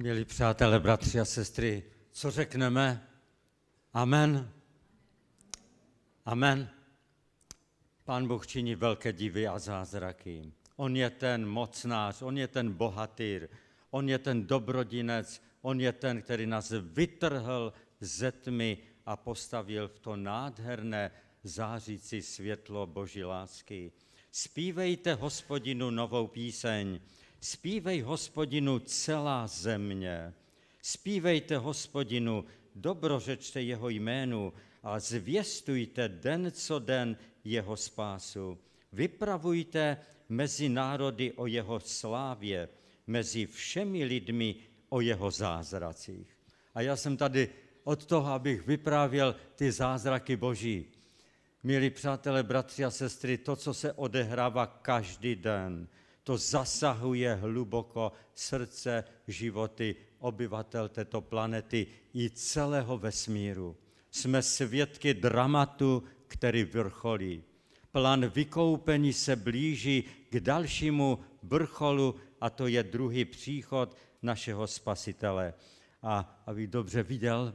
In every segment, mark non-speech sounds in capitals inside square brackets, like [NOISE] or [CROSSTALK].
Milí přátelé, bratři a sestry, co řekneme? Amen. Amen. Pán Bůh činí velké divy a zázraky. On je ten mocnář, on je ten bohatýr, on je ten dobrodinec, on je ten, který nás vytrhl ze tmy a postavil v to nádherné zářící světlo Boží lásky. Spívejte hospodinu novou píseň, Spívej hospodinu celá země. Spívejte hospodinu, dobrořečte jeho jménu a zvěstujte den co den jeho spásu. Vypravujte mezi národy o jeho slávě, mezi všemi lidmi o jeho zázracích. A já jsem tady od toho, abych vyprávěl ty zázraky Boží. Milí přátelé, bratři a sestry, to, co se odehrává každý den, to zasahuje hluboko srdce, životy obyvatel této planety i celého vesmíru. Jsme svědky dramatu, který vrcholí. Plán vykoupení se blíží k dalšímu vrcholu a to je druhý příchod našeho spasitele. A aby dobře viděl,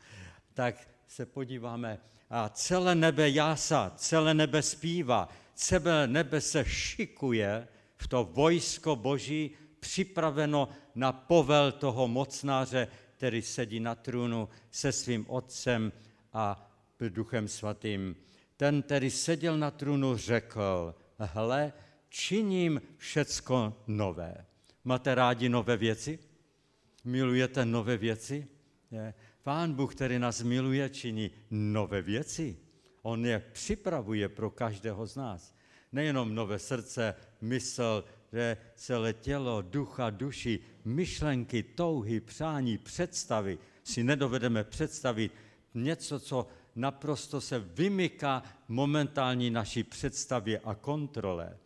[LAUGHS] tak se podíváme. A celé nebe jásá, celé nebe zpívá, celé nebe se šikuje, v to vojsko boží připraveno na povel toho mocnáře, který sedí na trůnu se svým otcem a duchem svatým. Ten, který seděl na trůnu, řekl, hle, činím všecko nové. Máte rádi nové věci? Milujete nové věci? Je. Pán Bůh, který nás miluje, činí nové věci. On je připravuje pro každého z nás nejenom nové srdce, mysl, že celé tělo, ducha, duši, myšlenky, touhy, přání, představy si nedovedeme představit něco, co naprosto se vymyká momentální naší představě a kontrole,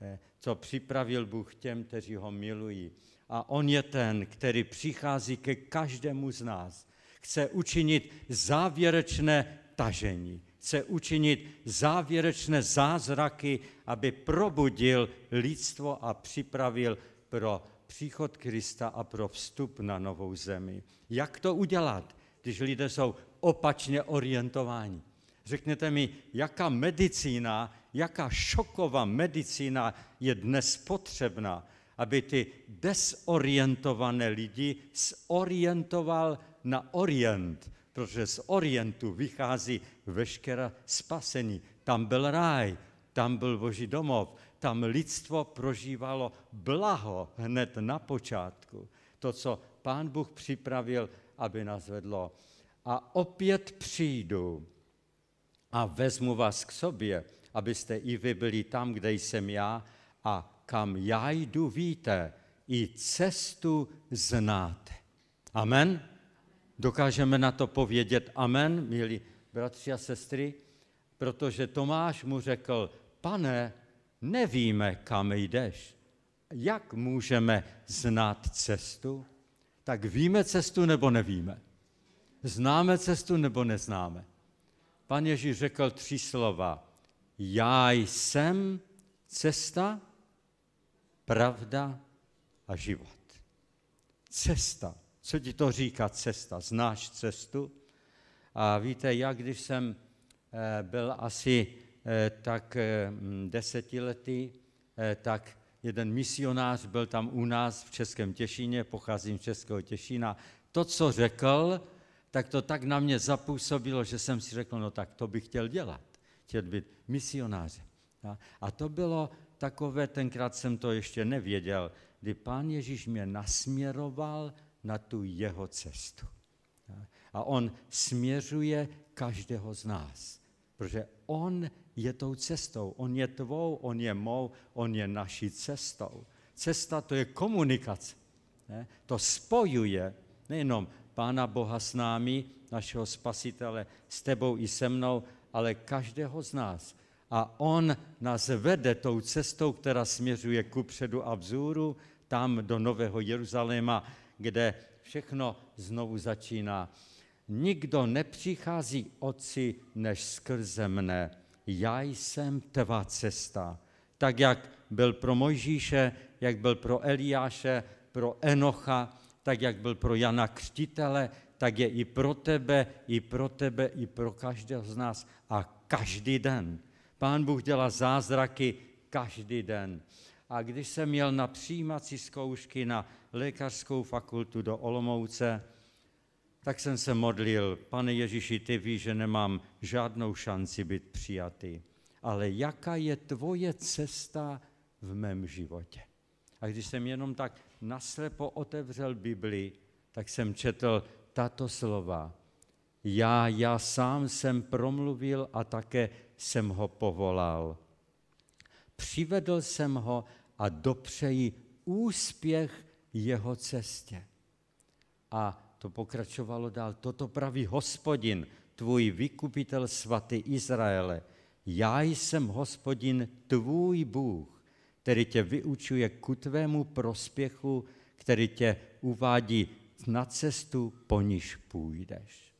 eh, co připravil Bůh těm, kteří ho milují. A on je ten, který přichází ke každému z nás. Chce učinit závěrečné tažení chce učinit závěrečné zázraky, aby probudil lidstvo a připravil pro příchod Krista a pro vstup na novou zemi. Jak to udělat, když lidé jsou opačně orientováni? Řekněte mi, jaká medicína, jaká šoková medicína je dnes potřebná, aby ty desorientované lidi zorientoval na orient, protože z Orientu vychází veškeré spasení. Tam byl ráj, tam byl Boží domov, tam lidstvo prožívalo blaho hned na počátku. To, co Pán Bůh připravil, aby nás vedlo. A opět přijdu a vezmu vás k sobě, abyste i vy byli tam, kde jsem já a kam já jdu, víte, i cestu znáte. Amen. Dokážeme na to povědět amen, milí bratři a sestry, protože Tomáš mu řekl, pane, nevíme, kam jdeš. Jak můžeme znát cestu? Tak víme cestu nebo nevíme? Známe cestu nebo neznáme? Pan Ježíš řekl tři slova. Já jsem cesta, pravda a život. Cesta. Co ti to říká cesta? Znáš cestu? A víte, jak když jsem eh, byl asi eh, tak eh, desetiletý, tak jeden misionář byl tam u nás v Českém Těšíně, pocházím z Českého Těšína. To, co řekl, tak to tak na mě zapůsobilo, že jsem si řekl, no tak to bych chtěl dělat. Chtěl být misionářem. A to bylo takové, tenkrát jsem to ještě nevěděl, kdy pán Ježíš mě nasměroval na tu jeho cestu. A on směřuje každého z nás, protože on je tou cestou, on je tvou, on je mou, on je naší cestou. Cesta to je komunikace. Ne? To spojuje nejenom Pána Boha s námi, našeho spasitele, s tebou i se mnou, ale každého z nás. A on nás vede tou cestou, která směřuje ku předu a vzůru, tam do Nového Jeruzaléma, kde všechno znovu začíná. Nikdo nepřichází oci než skrze mne. Já jsem tvá cesta. Tak, jak byl pro Mojžíše, jak byl pro Eliáše, pro Enocha, tak jak byl pro Jana Křtitele, tak je i pro tebe, i pro tebe, i pro každého z nás a každý den. Pán Bůh dělá zázraky každý den. A když jsem měl na přijímací zkoušky na lékařskou fakultu do Olomouce, tak jsem se modlil, pane Ježíši, ty víš, že nemám žádnou šanci být přijatý, ale jaká je tvoje cesta v mém životě? A když jsem jenom tak naslepo otevřel Bibli, tak jsem četl tato slova. Já, já sám jsem promluvil a také jsem ho povolal. Přivedl jsem ho a dopřeji úspěch jeho cestě. A to pokračovalo dál. Toto praví hospodin, tvůj vykupitel svatý Izraele. Já jsem hospodin, tvůj Bůh, který tě vyučuje ku tvému prospěchu, který tě uvádí na cestu, po níž půjdeš.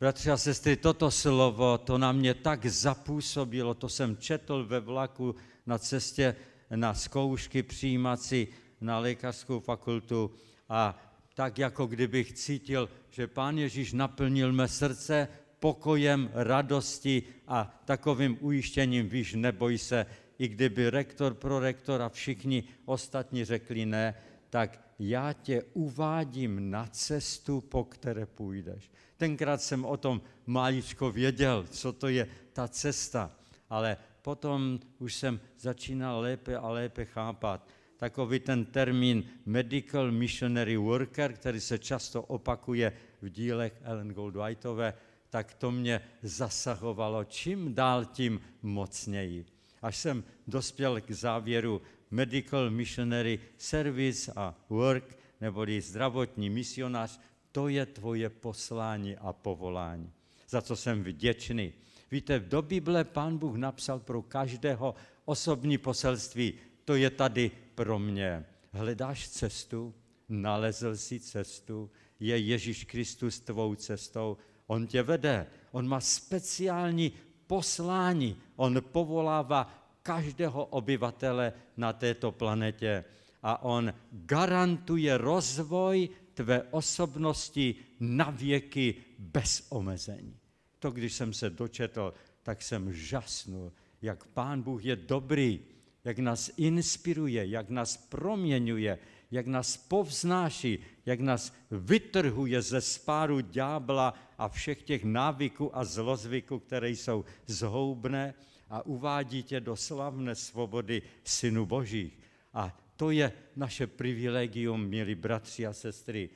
Bratři a sestry, toto slovo, to na mě tak zapůsobilo, to jsem četl ve vlaku na cestě na zkoušky přijímací na lékařskou fakultu a tak jako kdybych cítil, že Pán Ježíš naplnil mé srdce pokojem, radosti a takovým ujištěním, víš, neboj se, i kdyby rektor, prorektor a všichni ostatní řekli ne, tak já tě uvádím na cestu, po které půjdeš. Tenkrát jsem o tom maličko věděl, co to je ta cesta, ale potom už jsem začínal lépe a lépe chápat takový ten termín medical missionary worker, který se často opakuje v dílech Ellen Goldwhiteové, tak to mě zasahovalo čím dál tím mocněji. Až jsem dospěl k závěru medical missionary service a work, neboli zdravotní misionář, to je tvoje poslání a povolání, za co jsem vděčný. Víte, do Bible pán Bůh napsal pro každého osobní poselství, to je tady pro mě. Hledáš cestu, nalezl si cestu, je Ježíš Kristus tvou cestou, on tě vede, on má speciální poslání, on povolává každého obyvatele na této planetě. A on garantuje rozvoj tvé osobnosti na věky bez omezení. To, když jsem se dočetl, tak jsem žasnul, jak Pán Bůh je dobrý, jak nás inspiruje, jak nás proměňuje, jak nás povznáší, jak nás vytrhuje ze spáru ďábla a všech těch návyků a zlozvyků, které jsou zhoubné a uvádí tě do slavné svobody Synu Božích. A to je naše privilegium, milí bratři a sestry.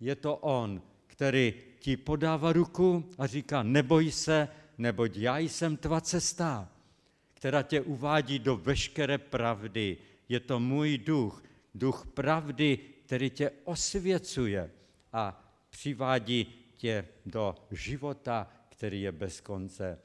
Je to On, který ti podává ruku a říká, neboj se, neboť já jsem tvá cesta která tě uvádí do veškeré pravdy. Je to můj duch, duch pravdy, který tě osvěcuje a přivádí tě do života, který je bez konce.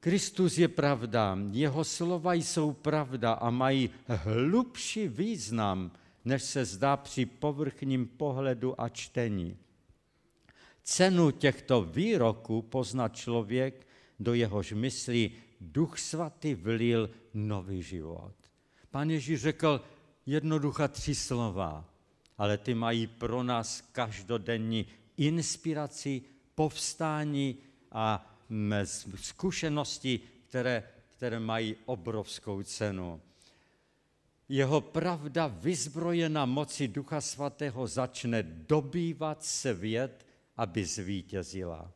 Kristus je pravda, jeho slova jsou pravda a mají hlubší význam, než se zdá při povrchním pohledu a čtení. Cenu těchto výroků pozná člověk, do jehož myslí Duch Svatý vlil nový život. Pán Ježíš řekl jednoduchá tři slova, ale ty mají pro nás každodenní inspiraci, povstání a zkušenosti, které, které mají obrovskou cenu. Jeho pravda vyzbrojena moci Ducha Svatého začne dobývat svět, aby zvítězila.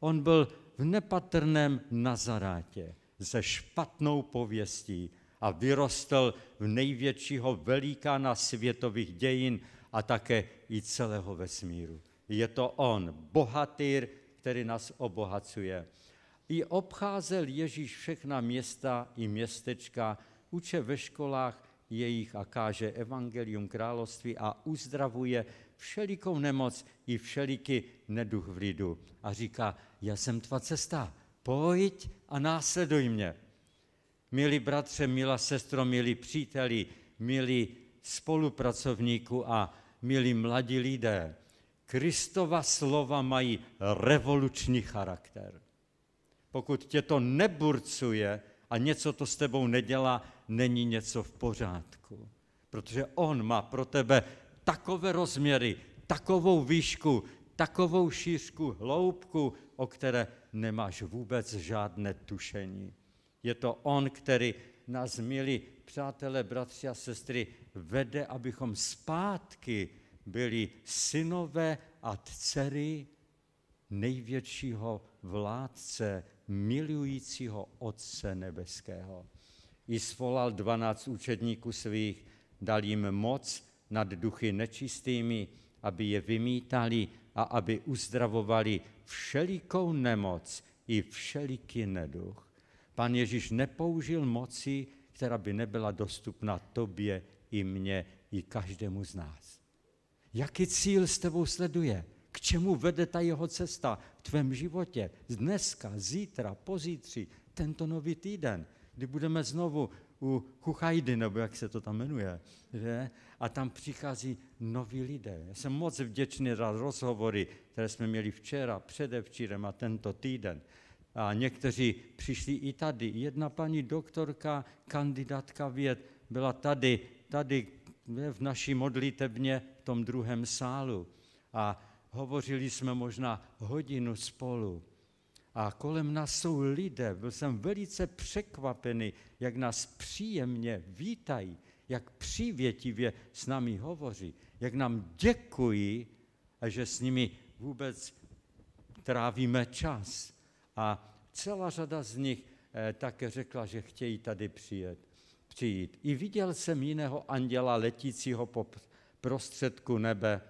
On byl v nepatrném Nazarátě se špatnou pověstí a vyrostl v největšího velikána světových dějin a také i celého vesmíru. Je to on, bohatýr, který nás obohacuje. I obcházel Ježíš všechna města i městečka, uče ve školách jejich a káže evangelium království a uzdravuje všelikou nemoc i všeliký neduch v lidu. A říká, já jsem tvá cesta, pojď a následuj mě. Milí bratře, milá sestro, milí příteli, milí spolupracovníku a milí mladí lidé, Kristova slova mají revoluční charakter. Pokud tě to neburcuje a něco to s tebou nedělá, není něco v pořádku. Protože on má pro tebe takové rozměry, takovou výšku, takovou šířku, hloubku, o které nemáš vůbec žádné tušení. Je to On, který nás, milí přátelé, bratři a sestry, vede, abychom zpátky byli synové a dcery největšího vládce, milujícího Otce nebeského. I svolal dvanáct učedníků svých, dal jim moc nad duchy nečistými, aby je vymítali a aby uzdravovali všelikou nemoc i všeliký neduch. Pan Ježíš nepoužil moci, která by nebyla dostupná tobě i mně, i každému z nás. Jaký cíl s tebou sleduje? K čemu vede ta jeho cesta v tvém životě? Dneska, zítra, pozítří, tento nový týden, kdy budeme znovu u Chuchajdy, nebo jak se to tam jmenuje, že? a tam přichází noví lidé. Já jsem moc vděčný za rozhovory, které jsme měli včera, předevčírem a tento týden. A někteří přišli i tady. Jedna paní doktorka, kandidátka věd, byla tady, tady v naší modlitebně v tom druhém sálu. A hovořili jsme možná hodinu spolu. A kolem nás jsou lidé, byl jsem velice překvapený, jak nás příjemně vítají, jak přívětivě s námi hovoří, jak nám děkují, že s nimi vůbec trávíme čas. A celá řada z nich eh, také řekla, že chtějí tady přijet, přijít. I viděl jsem jiného anděla letícího po prostředku nebe,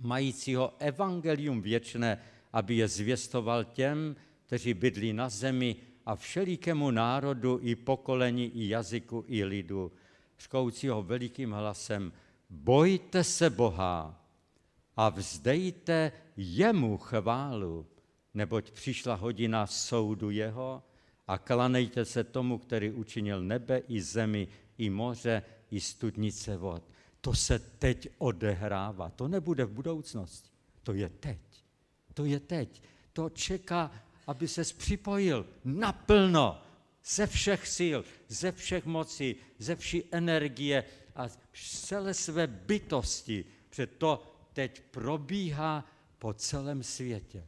majícího evangelium věčné, aby je zvěstoval těm, kteří bydlí na zemi a všelikému národu i pokolení, i jazyku, i lidu. Škoucího velikým hlasem, bojte se Boha a vzdejte jemu chválu, neboť přišla hodina soudu jeho a klanejte se tomu, který učinil nebe i zemi, i moře, i studnice vod. To se teď odehrává, to nebude v budoucnosti, to je teď. To je teď. To čeká, aby se připojil naplno, ze všech sil, ze všech mocí, ze vší energie a celé své bytosti, protože to teď probíhá po celém světě.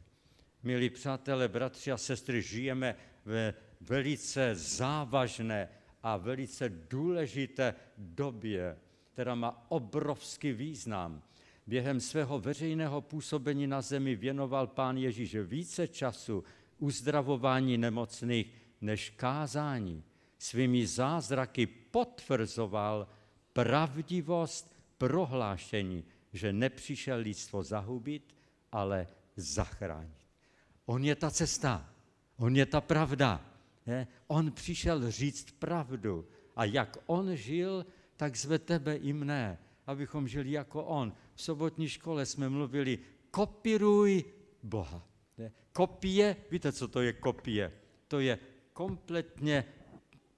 Milí přátelé, bratři a sestry, žijeme ve velice závažné a velice důležité době, která má obrovský význam. Během svého veřejného působení na zemi věnoval pán Ježíš více času uzdravování nemocných než kázání. Svými zázraky potvrzoval pravdivost prohlášení, že nepřišel lidstvo zahubit, ale zachránit. On je ta cesta, on je ta pravda. Je? On přišel říct pravdu. A jak on žil, tak zve tebe i mne, abychom žili jako on. V sobotní škole jsme mluvili, kopíruj Boha. Kopie, víte, co to je kopie? To je kompletně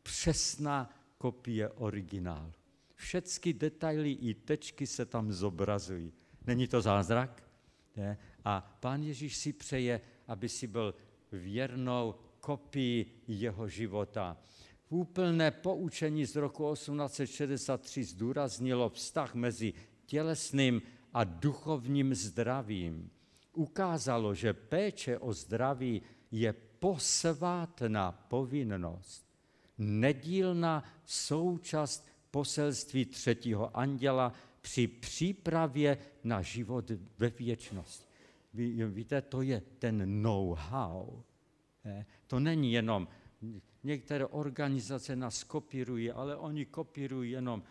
přesná kopie originálu. Všechny detaily i tečky se tam zobrazují. Není to zázrak? Je? A pán Ježíš si přeje, aby si byl věrnou kopií jeho života. Úplné poučení z roku 1863 zdůraznilo vztah mezi tělesným a duchovním zdravím. Ukázalo, že péče o zdraví je posvátná povinnost, nedílná součást poselství třetího anděla při přípravě na život ve věčnosti. Víte, to je ten know-how. To není jenom, některé organizace nás kopírují, ale oni kopírují jenom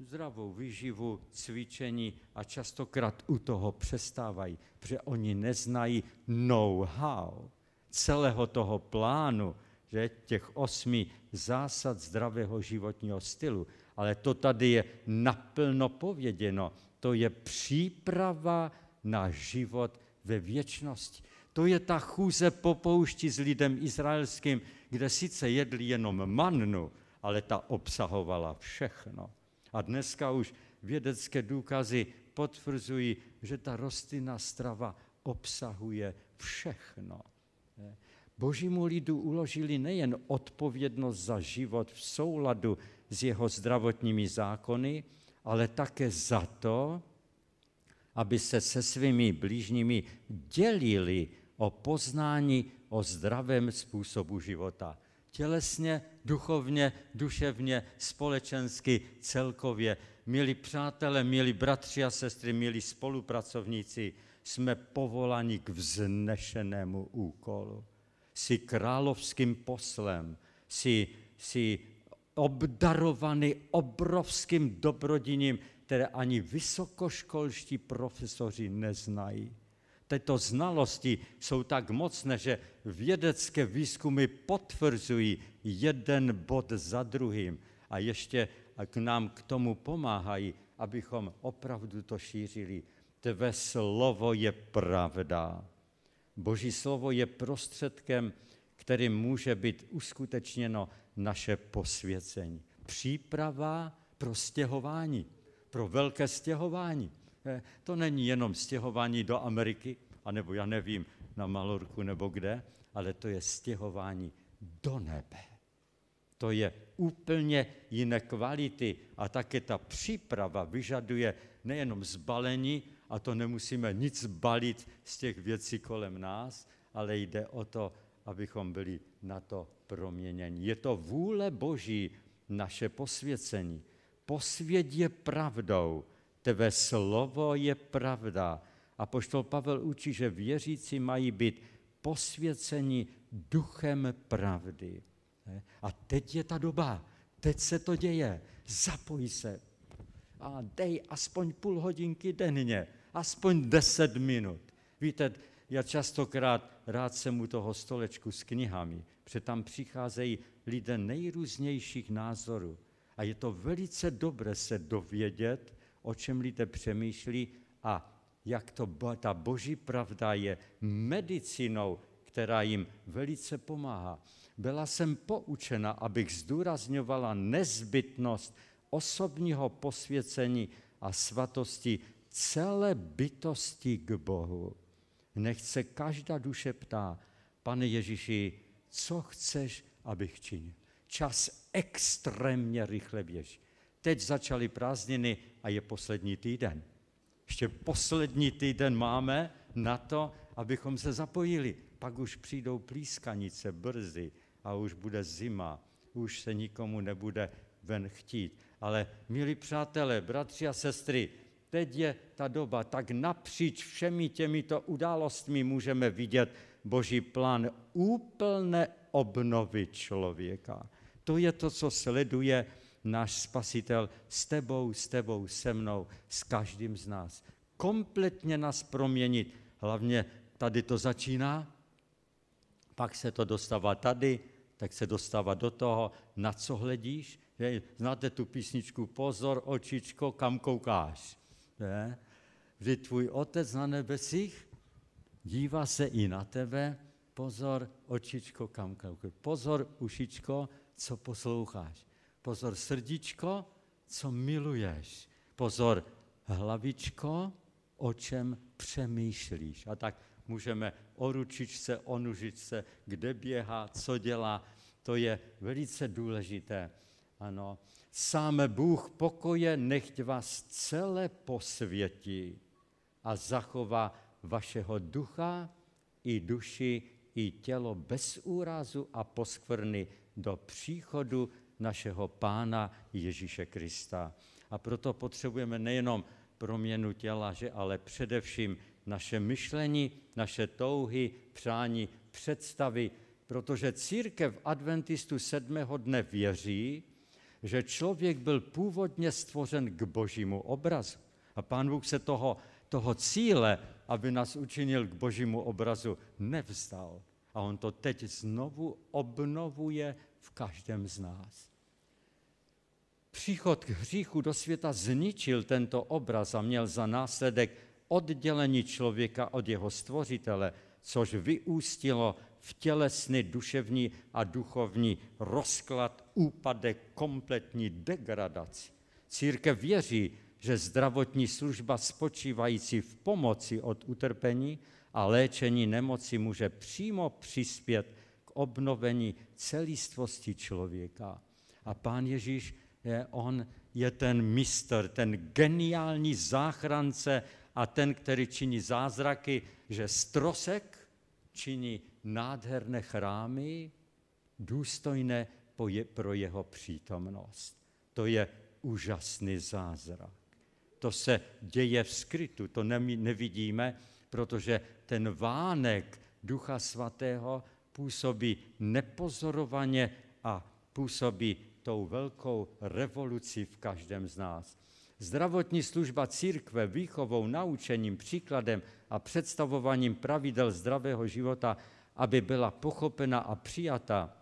zdravou výživu, cvičení a častokrát u toho přestávají, protože oni neznají know-how celého toho plánu, že těch osmi zásad zdravého životního stylu. Ale to tady je naplno pověděno. To je příprava na život ve věčnosti. To je ta chůze po poušti s lidem izraelským, kde sice jedli jenom mannu, ale ta obsahovala všechno. A dneska už vědecké důkazy potvrzují, že ta rostlinná strava obsahuje všechno. Božímu lidu uložili nejen odpovědnost za život v souladu s jeho zdravotními zákony, ale také za to, aby se se svými blížními dělili o poznání o zdravém způsobu života. Tělesně, duchovně, duševně, společensky, celkově. Milí přátelé, milí bratři a sestry, milí spolupracovníci, jsme povolani k vznešenému úkolu. Jsi královským poslem, jsi, jsi obdarovaný obrovským dobrodiním, které ani vysokoškolští profesoři neznají. Tyto znalosti jsou tak mocné, že vědecké výzkumy potvrzují jeden bod za druhým a ještě k nám k tomu pomáhají, abychom opravdu to šířili. Tvé slovo je pravda. Boží slovo je prostředkem, kterým může být uskutečněno naše posvěcení. Příprava pro stěhování, pro velké stěhování. Eh, to není jenom stěhování do Ameriky, anebo já nevím, na Malorku nebo kde, ale to je stěhování do nebe. To je úplně jiné kvality a také ta příprava vyžaduje nejenom zbalení, a to nemusíme nic balit z těch věcí kolem nás, ale jde o to, abychom byli na to proměněni. Je to vůle Boží naše posvěcení. Posvěd je pravdou, tvé slovo je pravda. A poštol Pavel učí, že věřící mají být posvěceni duchem pravdy. A teď je ta doba, teď se to děje, zapoj se a dej aspoň půl hodinky denně, aspoň deset minut. Víte, já častokrát rád jsem u toho stolečku s knihami, protože tam přicházejí lidé nejrůznějších názorů. A je to velice dobré se dovědět, o čem lidé přemýšlí a jak to ta boží pravda je medicinou, která jim velice pomáhá. Byla jsem poučena, abych zdůrazňovala nezbytnost osobního posvěcení a svatosti celé bytosti k Bohu. Nech se každá duše ptá, pane Ježíši, co chceš, abych činil? Čas extrémně rychle běží. Teď začaly prázdniny a je poslední týden. Ještě poslední týden máme na to, abychom se zapojili. Pak už přijdou plískanice brzy a už bude zima. Už se nikomu nebude ven chtít. Ale milí přátelé, bratři a sestry, teď je ta doba, tak napříč všemi těmito událostmi můžeme vidět Boží plán úplné obnovy člověka. To je to, co sleduje náš spasitel s tebou, s tebou, se mnou, s každým z nás. Kompletně nás proměnit. Hlavně tady to začíná, pak se to dostává tady, tak se dostává do toho, na co hledíš. Znáte tu písničku Pozor, očičko, kam koukáš. Ne? Vždy tvůj otec na nebesích dívá se i na tebe, pozor, očičko, kam koukáš. Pozor, ušičko, co posloucháš. Pozor, srdíčko, co miluješ. Pozor, hlavičko, o čem přemýšlíš. A tak můžeme o ručičce, o nužičce, kde běhá, co dělá. To je velice důležité. Ano. Sám Bůh pokoje nechť vás celé posvětí a zachová vašeho ducha i duši i tělo bez úrazu a poskvrny do příchodu našeho Pána Ježíše Krista. A proto potřebujeme nejenom proměnu těla, že ale především naše myšlení, naše touhy, přání, představy, protože církev adventistů sedmého dne věří, že člověk byl původně stvořen k božímu obrazu. A pán Bůh se toho, toho cíle, aby nás učinil k božímu obrazu, nevzdal. A on to teď znovu obnovuje v každém z nás. Příchod k hříchu do světa zničil tento obraz a měl za následek oddělení člověka od jeho stvořitele, což vyústilo v tělesný, duševní a duchovní rozklad, úpadek, kompletní degradaci. Církev věří, že zdravotní služba spočívající v pomoci od utrpení a léčení nemoci může přímo přispět obnovení celistvosti člověka. A pán Ježíš, je, on je ten mistr, ten geniální záchrance a ten, který činí zázraky, že strosek činí nádherné chrámy, důstojné pro jeho přítomnost. To je úžasný zázrak. To se děje v skrytu, to nevidíme, protože ten vánek Ducha Svatého působí nepozorovaně a působí tou velkou revoluci v každém z nás. Zdravotní služba církve výchovou, naučením, příkladem a představováním pravidel zdravého života, aby byla pochopena a přijata,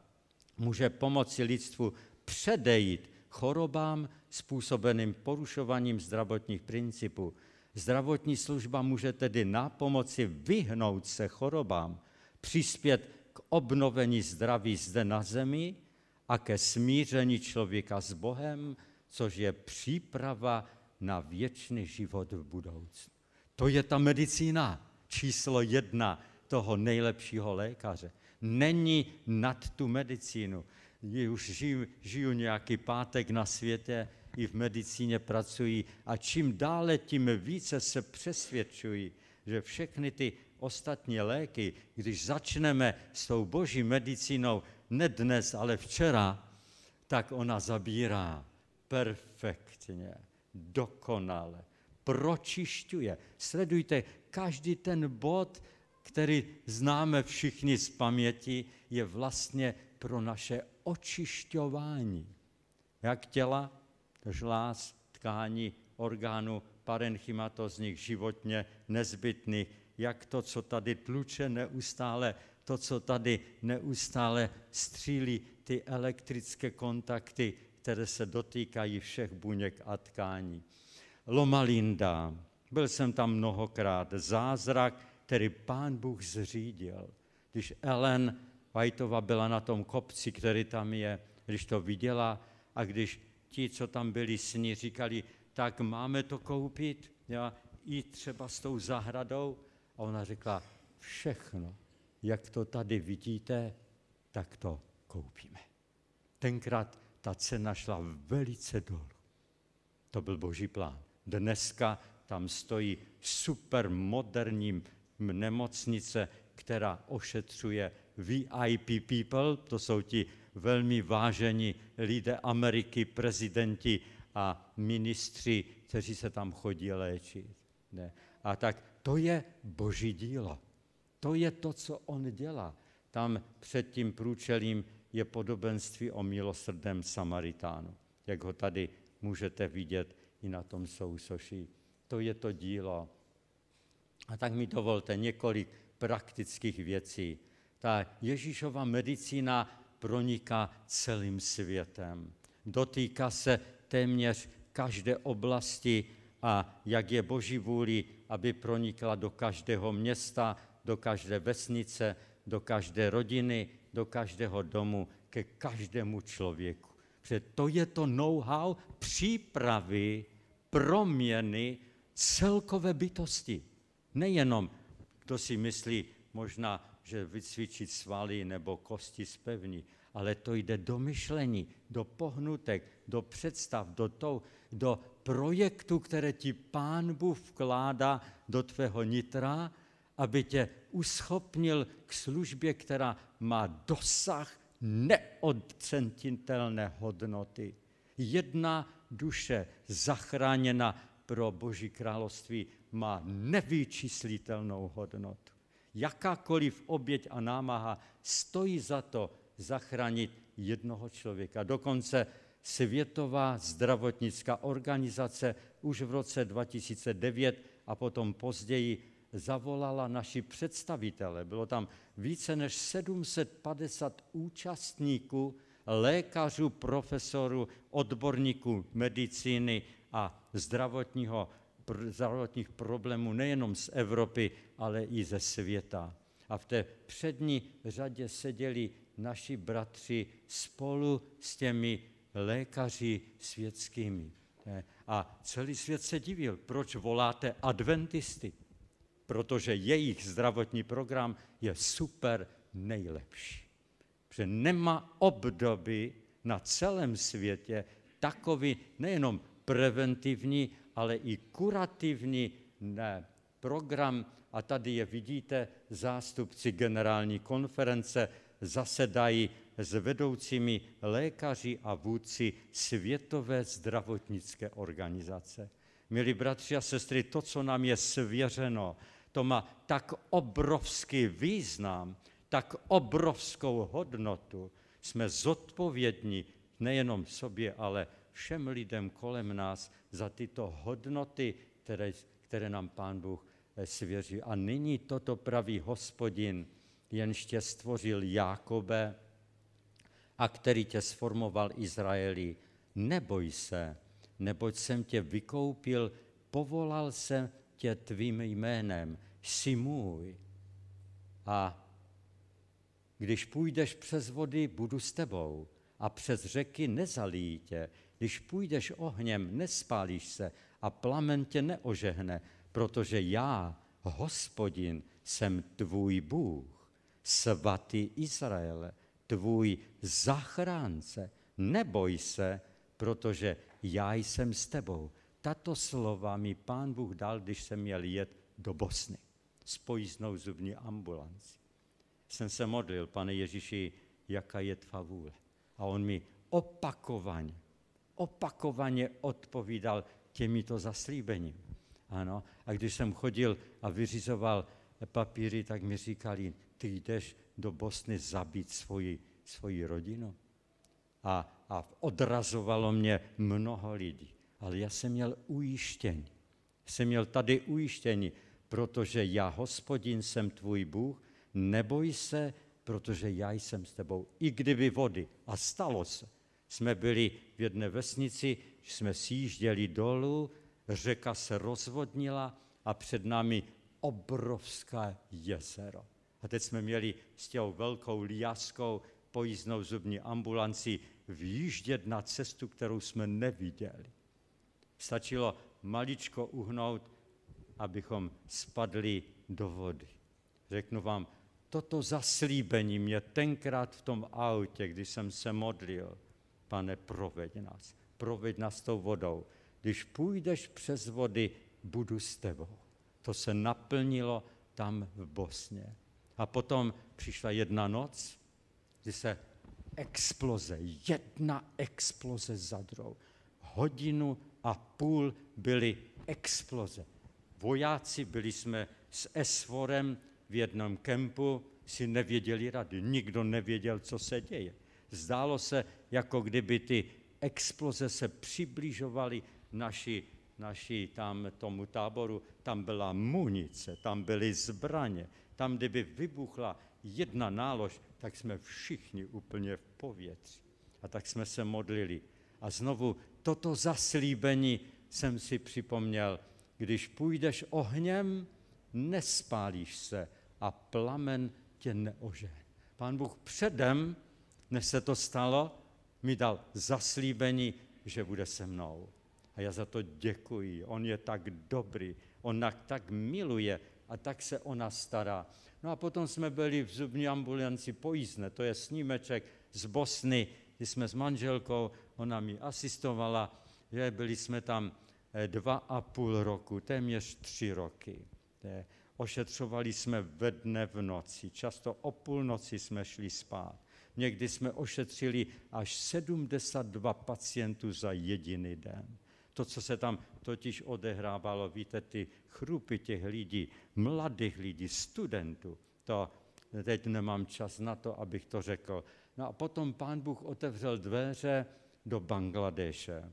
může pomoci lidstvu předejít chorobám způsobeným porušováním zdravotních principů. Zdravotní služba může tedy na pomoci vyhnout se chorobám, přispět obnovení zdraví zde na zemi a ke smíření člověka s Bohem, což je příprava na věčný život v budoucnu. To je ta medicína číslo jedna toho nejlepšího lékaře. Není nad tu medicínu. Už žiju, žiju nějaký pátek na světě, i v medicíně pracují a čím dále, tím více se přesvědčují, že všechny ty ostatní léky, když začneme s tou boží medicínou, ne dnes, ale včera, tak ona zabírá perfektně, dokonale, pročišťuje. Sledujte, každý ten bod, který známe všichni z paměti, je vlastně pro naše očišťování. Jak těla, žláz, tkání, orgánu, parenchymatozních, životně nezbytných, jak to, co tady tluče neustále, to, co tady neustále střílí, ty elektrické kontakty, které se dotýkají všech buněk a tkání. Loma Linda, byl jsem tam mnohokrát, zázrak, který pán Bůh zřídil. Když Ellen Whiteova byla na tom kopci, který tam je, když to viděla a když ti, co tam byli s ní, říkali, tak máme to koupit, ja, i třeba s tou zahradou. A ona řekla, všechno, jak to tady vidíte, tak to koupíme. Tenkrát ta cena šla velice dolů. To byl boží plán. Dneska tam stojí super moderní nemocnice, která ošetřuje VIP people, to jsou ti velmi vážení lidé Ameriky, prezidenti a ministři, kteří se tam chodí léčit. Ne. A tak to je boží dílo. To je to, co on dělá. Tam před tím průčelím je podobenství o milosrdném Samaritánu, jak ho tady můžete vidět i na tom sousoší. To je to dílo. A tak mi dovolte několik praktických věcí. Ta Ježíšova medicína proniká celým světem. Dotýká se téměř každé oblasti a jak je Boží vůli, aby pronikla do každého města, do každé vesnice, do každé rodiny, do každého domu, ke každému člověku. Protože to je to know-how přípravy, proměny celkové bytosti. Nejenom, kdo si myslí možná, že vycvičit svaly nebo kosti spevní, ale to jde do myšlení, do pohnutek, do představ, do, to, do projektu, které ti pán Bůh vkládá do tvého nitra, aby tě uschopnil k službě, která má dosah neodcentitelné hodnoty. Jedna duše zachráněna pro Boží království má nevyčíslitelnou hodnotu. Jakákoliv oběť a námaha stojí za to zachránit jednoho člověka. Dokonce Světová zdravotnická organizace už v roce 2009 a potom později zavolala naši představitele. Bylo tam více než 750 účastníků, lékařů, profesorů, odborníků medicíny a zdravotního, zdravotních problémů nejenom z Evropy, ale i ze světa. A v té přední řadě seděli naši bratři spolu s těmi lékaři světskými. A celý svět se divil, proč voláte adventisty protože jejich zdravotní program je super nejlepší. Protože nemá obdoby na celém světě takový nejenom preventivní, ale i kurativní ne, program a tady je vidíte, zástupci generální konference zasedají s vedoucími lékaři a vůdci Světové zdravotnické organizace. Milí bratři a sestry, to, co nám je svěřeno, to má tak obrovský význam, tak obrovskou hodnotu. Jsme zodpovědní nejenom sobě, ale všem lidem kolem nás za tyto hodnoty, které, které nám Pán Bůh eh, svěří. A nyní toto praví hospodin, jenž tě stvořil Jákobe a který tě sformoval Izraeli. Neboj se, neboť jsem tě vykoupil, povolal jsem tě tvým jménem, jsi můj. A když půjdeš přes vody, budu s tebou a přes řeky nezalíjí tě. Když půjdeš ohněm, nespálíš se a plamen tě neožehne, protože já, hospodin, jsem tvůj Bůh, svatý Izraele, tvůj zachránce. Neboj se, protože já jsem s tebou. Tato slova mi pán Bůh dal, když jsem měl jet do Bosny s pojízdnou zubní ambulanci. Jsem se modlil, pane Ježíši, jaká je tvá vůle. A on mi opakovaně, opakovaně odpovídal těmito zaslíbením. Ano. A když jsem chodil a vyřizoval papíry, tak mi říkali, ty jdeš do Bosny zabít svoji, svoji rodinu. A, a odrazovalo mě mnoho lidí. Ale já jsem měl ujištění. Jsem měl tady ujištění, protože já, hospodin, jsem tvůj Bůh, neboj se, protože já jsem s tebou. I kdyby vody. A stalo se. Jsme byli v jedné vesnici, jsme sjížděli dolů, řeka se rozvodnila a před námi obrovské jezero. A teď jsme měli s těou velkou liaskou pojízdnou zubní ambulanci vyjíždět na cestu, kterou jsme neviděli. Stačilo maličko uhnout, abychom spadli do vody. Řeknu vám, toto zaslíbení mě tenkrát v tom autě, když jsem se modlil, pane, proveď nás, proveď nás tou vodou. Když půjdeš přes vody, budu s tebou. To se naplnilo tam v Bosně. A potom přišla jedna noc, kdy se exploze, jedna exploze za druhou. Hodinu a půl byly exploze. Vojáci, byli jsme s Esforem v jednom kempu, si nevěděli rady. Nikdo nevěděl, co se děje. Zdálo se, jako kdyby ty exploze se přibližovaly naši, naši tam tomu táboru. Tam byla munice, tam byly zbraně. Tam, kdyby vybuchla jedna nálož, tak jsme všichni úplně v povětří. A tak jsme se modlili. A znovu toto zaslíbení jsem si připomněl. Když půjdeš ohněm, nespálíš se a plamen tě neože. Pán Bůh předem, než se to stalo, mi dal zaslíbení, že bude se mnou. A já za to děkuji. On je tak dobrý, on tak miluje a tak se o nás stará. No a potom jsme byli v zubní ambulanci pojízdné, to je snímeček z Bosny, kdy jsme s manželkou, ona mi asistovala, že byli jsme tam eh, dva a půl roku, téměř tři roky. Ošetřovali jsme ve dne v noci, často o půlnoci jsme šli spát. Někdy jsme ošetřili až 72 pacientů za jediný den. To, co se tam totiž odehrávalo, víte, ty chrupy těch lidí, mladých lidí, studentů, to teď nemám čas na to, abych to řekl. No a potom pán Bůh otevřel dveře do Bangladeše.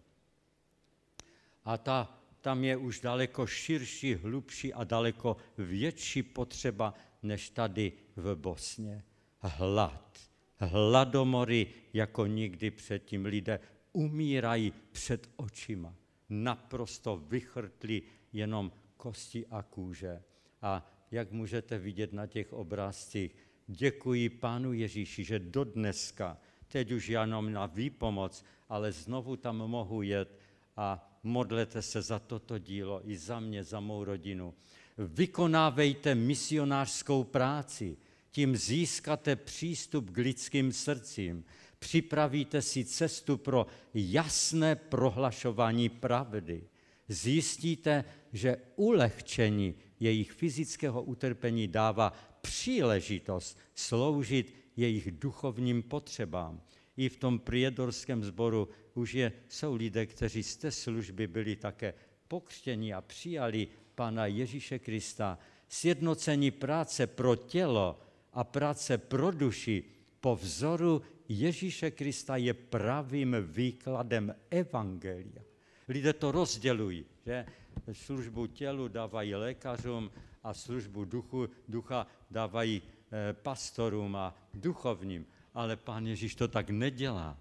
A ta, tam je už daleko širší, hlubší a daleko větší potřeba než tady v Bosně. Hlad. Hladomory jako nikdy předtím. Lidé umírají před očima naprosto vychrtli jenom kosti a kůže. A jak můžete vidět na těch obrázcích, děkuji Pánu Ježíši, že do dneska, teď už jenom na výpomoc, ale znovu tam mohu jet a modlete se za toto dílo i za mě, za mou rodinu. Vykonávejte misionářskou práci, tím získáte přístup k lidským srdcím připravíte si cestu pro jasné prohlašování pravdy. Zjistíte, že ulehčení jejich fyzického utrpení dává příležitost sloužit jejich duchovním potřebám. I v tom priedorském sboru už je, jsou lidé, kteří z té služby byli také pokřtěni a přijali Pana Ježíše Krista. Sjednocení práce pro tělo a práce pro duši po vzoru Ježíše Krista je pravým výkladem Evangelia. Lidé to rozdělují, že službu tělu dávají lékařům a službu duchu, ducha dávají eh, pastorům a duchovním. Ale pán Ježíš to tak nedělá.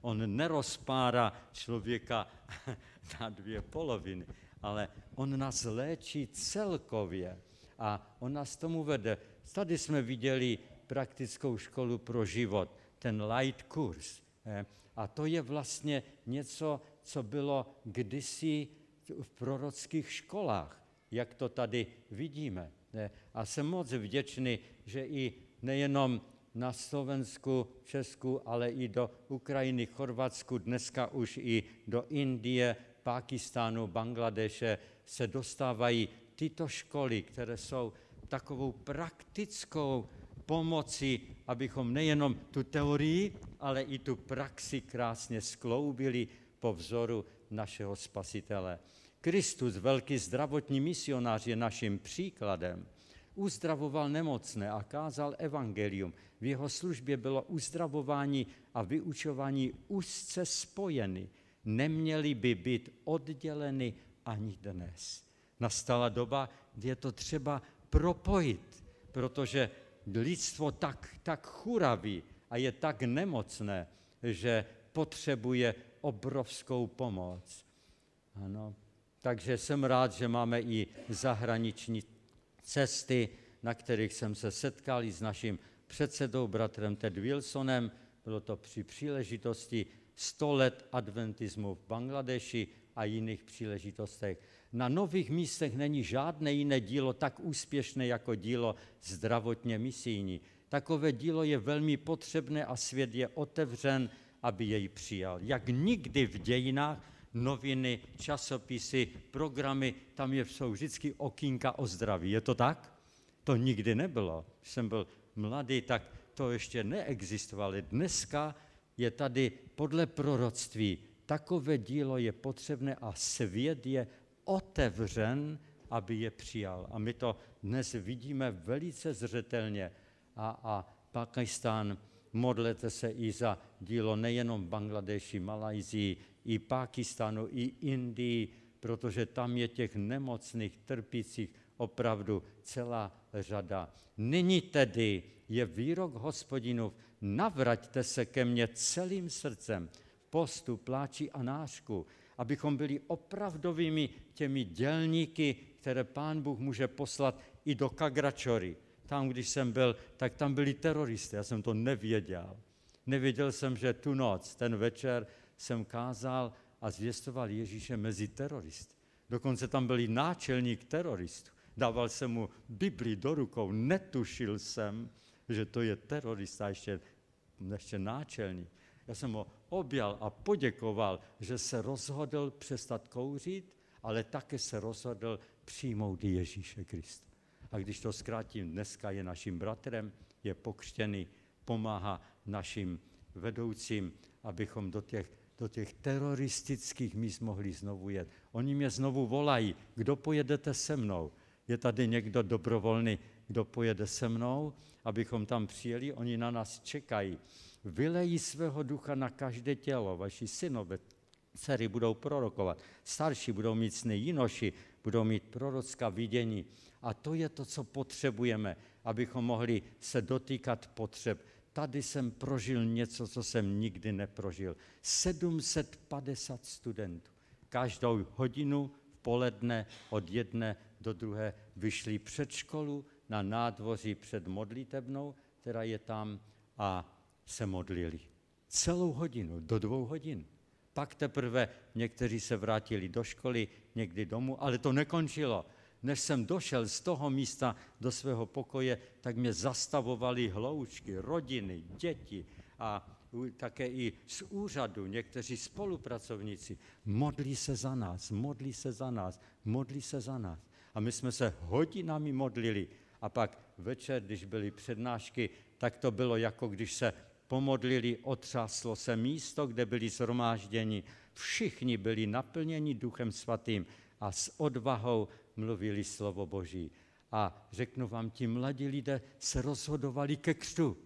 On nerozpárá člověka [LAUGHS] na dvě poloviny, ale on nás léčí celkově a on nás tomu vede. Tady jsme viděli praktickou školu pro život, ten light kurz. A to je vlastně něco, co bylo kdysi v prorockých školách, jak to tady vidíme. A jsem moc vděčný, že i nejenom na Slovensku, Česku, ale i do Ukrajiny, Chorvatsku, dneska už i do Indie, Pakistánu, Bangladeše se dostávají tyto školy, které jsou takovou praktickou pomoci, abychom nejenom tu teorii, ale i tu praxi krásně skloubili po vzoru našeho spasitele. Kristus, velký zdravotní misionář, je naším příkladem. Uzdravoval nemocné a kázal evangelium. V jeho službě bylo uzdravování a vyučování úzce spojeny. Neměly by být odděleny ani dnes. Nastala doba, kdy je to třeba propojit, protože lidstvo tak, tak churaví a je tak nemocné, že potřebuje obrovskou pomoc. Ano. Takže jsem rád, že máme i zahraniční cesty, na kterých jsem se setkal s naším předsedou, bratrem Ted Wilsonem. Bylo to při příležitosti 100 let adventismu v Bangladeši a jiných příležitostech. Na nových místech není žádné jiné dílo tak úspěšné jako dílo zdravotně misijní. Takové dílo je velmi potřebné a svět je otevřen, aby jej přijal. Jak nikdy v dějinách noviny, časopisy, programy, tam je, jsou vždycky okýnka o zdraví. Je to tak? To nikdy nebylo. Když jsem byl mladý, tak to ještě neexistovalo. Dneska je tady podle proroctví takové dílo je potřebné a svět je otevřen, aby je přijal. A my to dnes vidíme velice zřetelně. A, a Pakistán, modlete se i za dílo nejenom Bangladeši, Malajzii, i Pakistánu, i Indii, protože tam je těch nemocných, trpících opravdu celá řada. Nyní tedy je výrok hospodinův, navraťte se ke mně celým srdcem, postu, pláči a nášku, abychom byli opravdovými těmi dělníky, které pán Bůh může poslat i do Kagračory. Tam, když jsem byl, tak tam byli teroristé, já jsem to nevěděl. Nevěděl jsem, že tu noc, ten večer jsem kázal a zvěstoval Ježíše mezi teroristy. Dokonce tam byl náčelník teroristů. Dával jsem mu Bibli do rukou, netušil jsem, že to je terorista, ještě, ještě náčelník. Já jsem ho objal a poděkoval, že se rozhodl přestat kouřit, ale také se rozhodl přijmout Ježíše Krista. A když to zkrátím, dneska je naším bratrem, je pokřtěný, pomáhá našim vedoucím, abychom do těch, do těch teroristických míst mohli znovu jet. Oni mě znovu volají, kdo pojedete se mnou. Je tady někdo dobrovolný, kdo pojede se mnou, abychom tam přijeli, oni na nás čekají. Vylejí svého ducha na každé tělo, vaši synové, dcery budou prorokovat, starší budou mít sny, jinoši budou mít prorocká vidění. A to je to, co potřebujeme, abychom mohli se dotýkat potřeb. Tady jsem prožil něco, co jsem nikdy neprožil. 750 studentů. Každou hodinu v poledne od jedné do druhé vyšli před školu na nádvoří před modlitebnou, která je tam, a se modlili. Celou hodinu, do dvou hodin. Pak teprve někteří se vrátili do školy, někdy domů, ale to nekončilo. Než jsem došel z toho místa do svého pokoje, tak mě zastavovali hloučky, rodiny, děti a také i z úřadu, někteří spolupracovníci, modlí se za nás, modlí se za nás, modlí se za nás. A my jsme se hodinami modlili. A pak večer, když byly přednášky, tak to bylo jako když se pomodlili, otřáslo se místo, kde byli zhromážděni. Všichni byli naplněni Duchem Svatým a s odvahou mluvili slovo Boží. A řeknu vám, ti mladí lidé se rozhodovali ke křtu.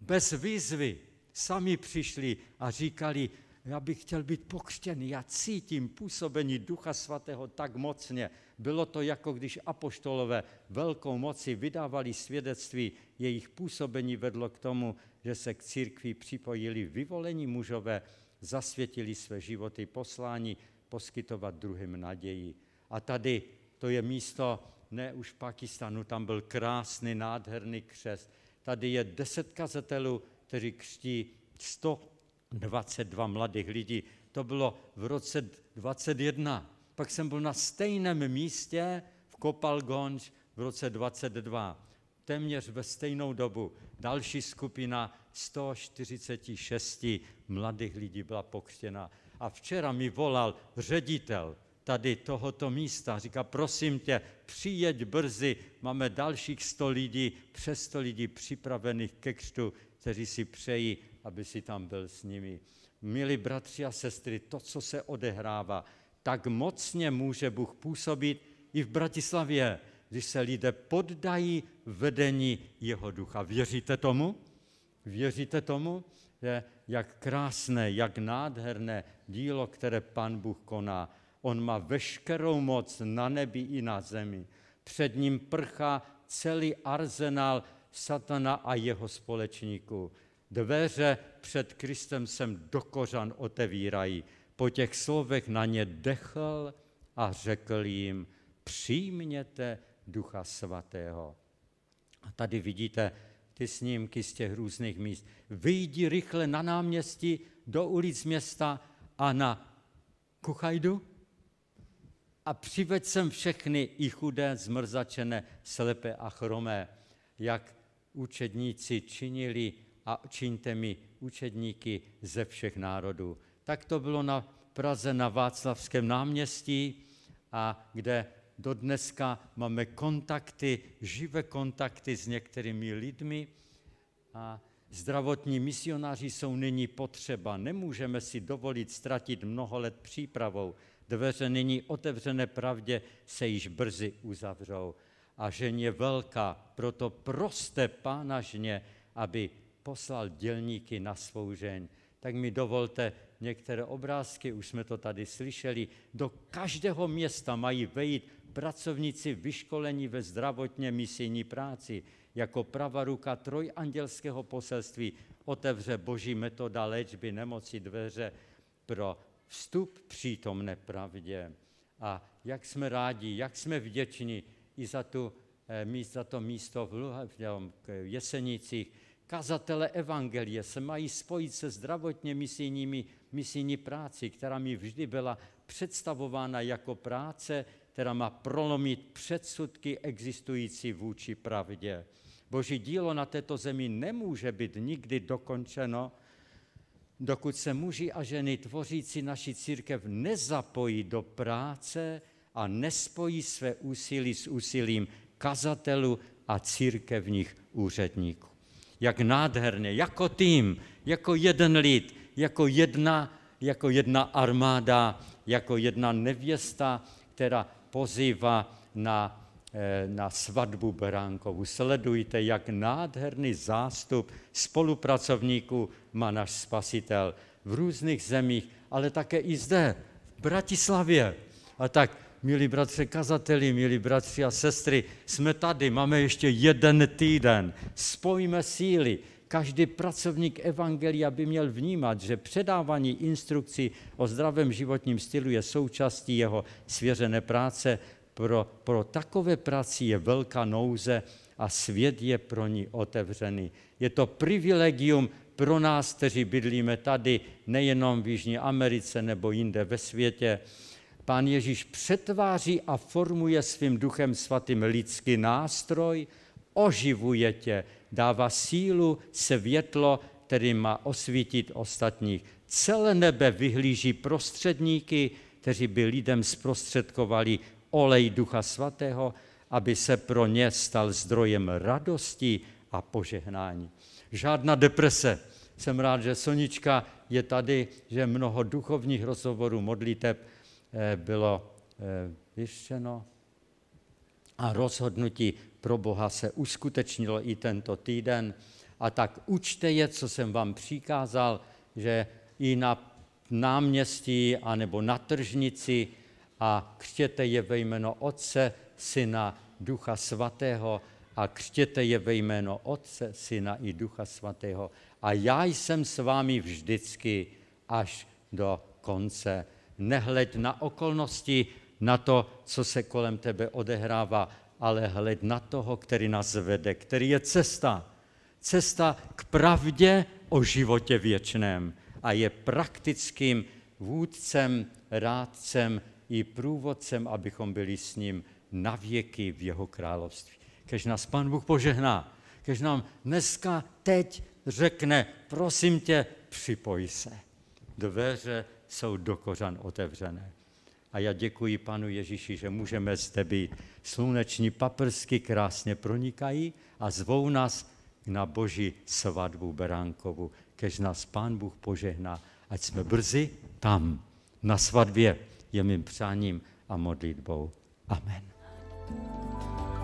Bez výzvy. Sami přišli a říkali, já bych chtěl být pokřtěný, já cítím působení Ducha Svatého tak mocně. Bylo to jako když apoštolové velkou moci vydávali svědectví, jejich působení vedlo k tomu, že se k církvi připojili vyvolení mužové, zasvětili své životy poslání, poskytovat druhým naději. A tady to je místo ne už Pakistanu, tam byl krásný, nádherný křest. Tady je deset kazatelů, kteří křtí 122 mladých lidí. To bylo v roce 21. Pak jsem byl na stejném místě v Kopalgonj v roce 22. Téměř ve stejnou dobu další skupina 146 mladých lidí byla pokřtěna. A včera mi volal ředitel tady tohoto místa. Říká, prosím tě, přijeď brzy, máme dalších 100 lidí, přes 100 lidí připravených ke křtu, kteří si přejí, aby si tam byl s nimi. Milí bratři a sestry, to, co se odehrává, tak mocně může Bůh působit i v Bratislavě, když se lidé poddají vedení jeho ducha. Věříte tomu? Věříte tomu, že jak krásné, jak nádherné dílo, které pan Bůh koná. On má veškerou moc na nebi i na zemi. Před ním prchá celý arzenál satana a jeho společníků. Dveře před Kristem sem do kořan otevírají. Po těch slovech na ně dechl a řekl jim, přijměte Ducha Svatého. A tady vidíte ty snímky z těch různých míst. Vyjdi rychle na náměstí, do ulic města a na Kuchajdu a přiveď sem všechny i chudé, zmrzačené, slepé a chromé, jak učedníci činili a čiňte mi učedníky ze všech národů. Tak to bylo na Praze na Václavském náměstí, a kde do dneska máme kontakty, živé kontakty s některými lidmi a zdravotní misionáři jsou nyní potřeba. Nemůžeme si dovolit ztratit mnoho let přípravou. Dveře nyní otevřené pravdě se již brzy uzavřou. A žen je velká, proto proste pána žně, aby poslal dělníky na svou žen. Tak mi dovolte některé obrázky, už jsme to tady slyšeli. Do každého města mají vejít pracovníci vyškolení ve zdravotně misijní práci. Jako pravá ruka trojandělského poselství otevře boží metoda léčby nemoci dveře pro vstup přítomné pravdě. A jak jsme rádi, jak jsme vděční i za, tu, eh, za to místo v, v Jesenicích. Kazatele evangelie se mají spojit se zdravotně misijními misijní práci, která mi vždy byla představována jako práce, která má prolomit předsudky existující vůči pravdě. Boží dílo na této zemi nemůže být nikdy dokončeno, dokud se muži a ženy tvořící naši církev nezapojí do práce a nespojí své úsilí s úsilím kazatelů a církevních úředníků. Jak nádherně, jako tým, jako jeden lid, jako jedna, jako jedna armáda, jako jedna nevěsta, která pozývá na, eh, na svatbu Beránkovu. Sledujte, jak nádherný zástup spolupracovníků má náš spasitel v různých zemích, ale také i zde, v Bratislavě. A tak, milí bratři kazateli, milí bratři a sestry, jsme tady, máme ještě jeden týden. Spojíme síly, Každý pracovník evangelia by měl vnímat, že předávání instrukcí o zdravém životním stylu je součástí jeho svěřené práce. Pro, pro takové práci je velká nouze a svět je pro ní otevřený. Je to privilegium pro nás, kteří bydlíme tady, nejenom v Jižní Americe nebo jinde ve světě. Pán Ježíš přetváří a formuje svým duchem svatým lidský nástroj, oživuje tě, dává sílu, světlo který má osvítit ostatních. Celé nebe vyhlíží prostředníky, kteří by lidem zprostředkovali olej Ducha Svatého, aby se pro ně stal zdrojem radosti a požehnání. Žádná deprese. Jsem rád, že Sonička je tady, že mnoho duchovních rozhovorů, modliteb eh, bylo eh, vyštěno a rozhodnutí pro Boha se uskutečnilo i tento týden. A tak učte je, co jsem vám přikázal, že i na náměstí anebo na tržnici a křtěte je ve jméno Otce, Syna, Ducha Svatého a křtěte je ve jméno Otce, Syna i Ducha Svatého. A já jsem s vámi vždycky až do konce. Nehleď na okolnosti, na to, co se kolem tebe odehrává, ale hled na toho, který nás vede, který je cesta. Cesta k pravdě o životě věčném a je praktickým vůdcem, rádcem i průvodcem, abychom byli s ním na věky v jeho království. Kež nás Pán Bůh požehná, kež nám dneska, teď řekne, prosím tě, připoj se. Dveře jsou do kořan otevřené. A já děkuji panu Ježíši, že můžeme zde být. Sluneční paprsky krásně pronikají a zvou nás na boží svatbu Beránkovu. Kež nás pán Bůh požehná, ať jsme brzy tam, na svatbě, je mým přáním a modlitbou. Amen. thank you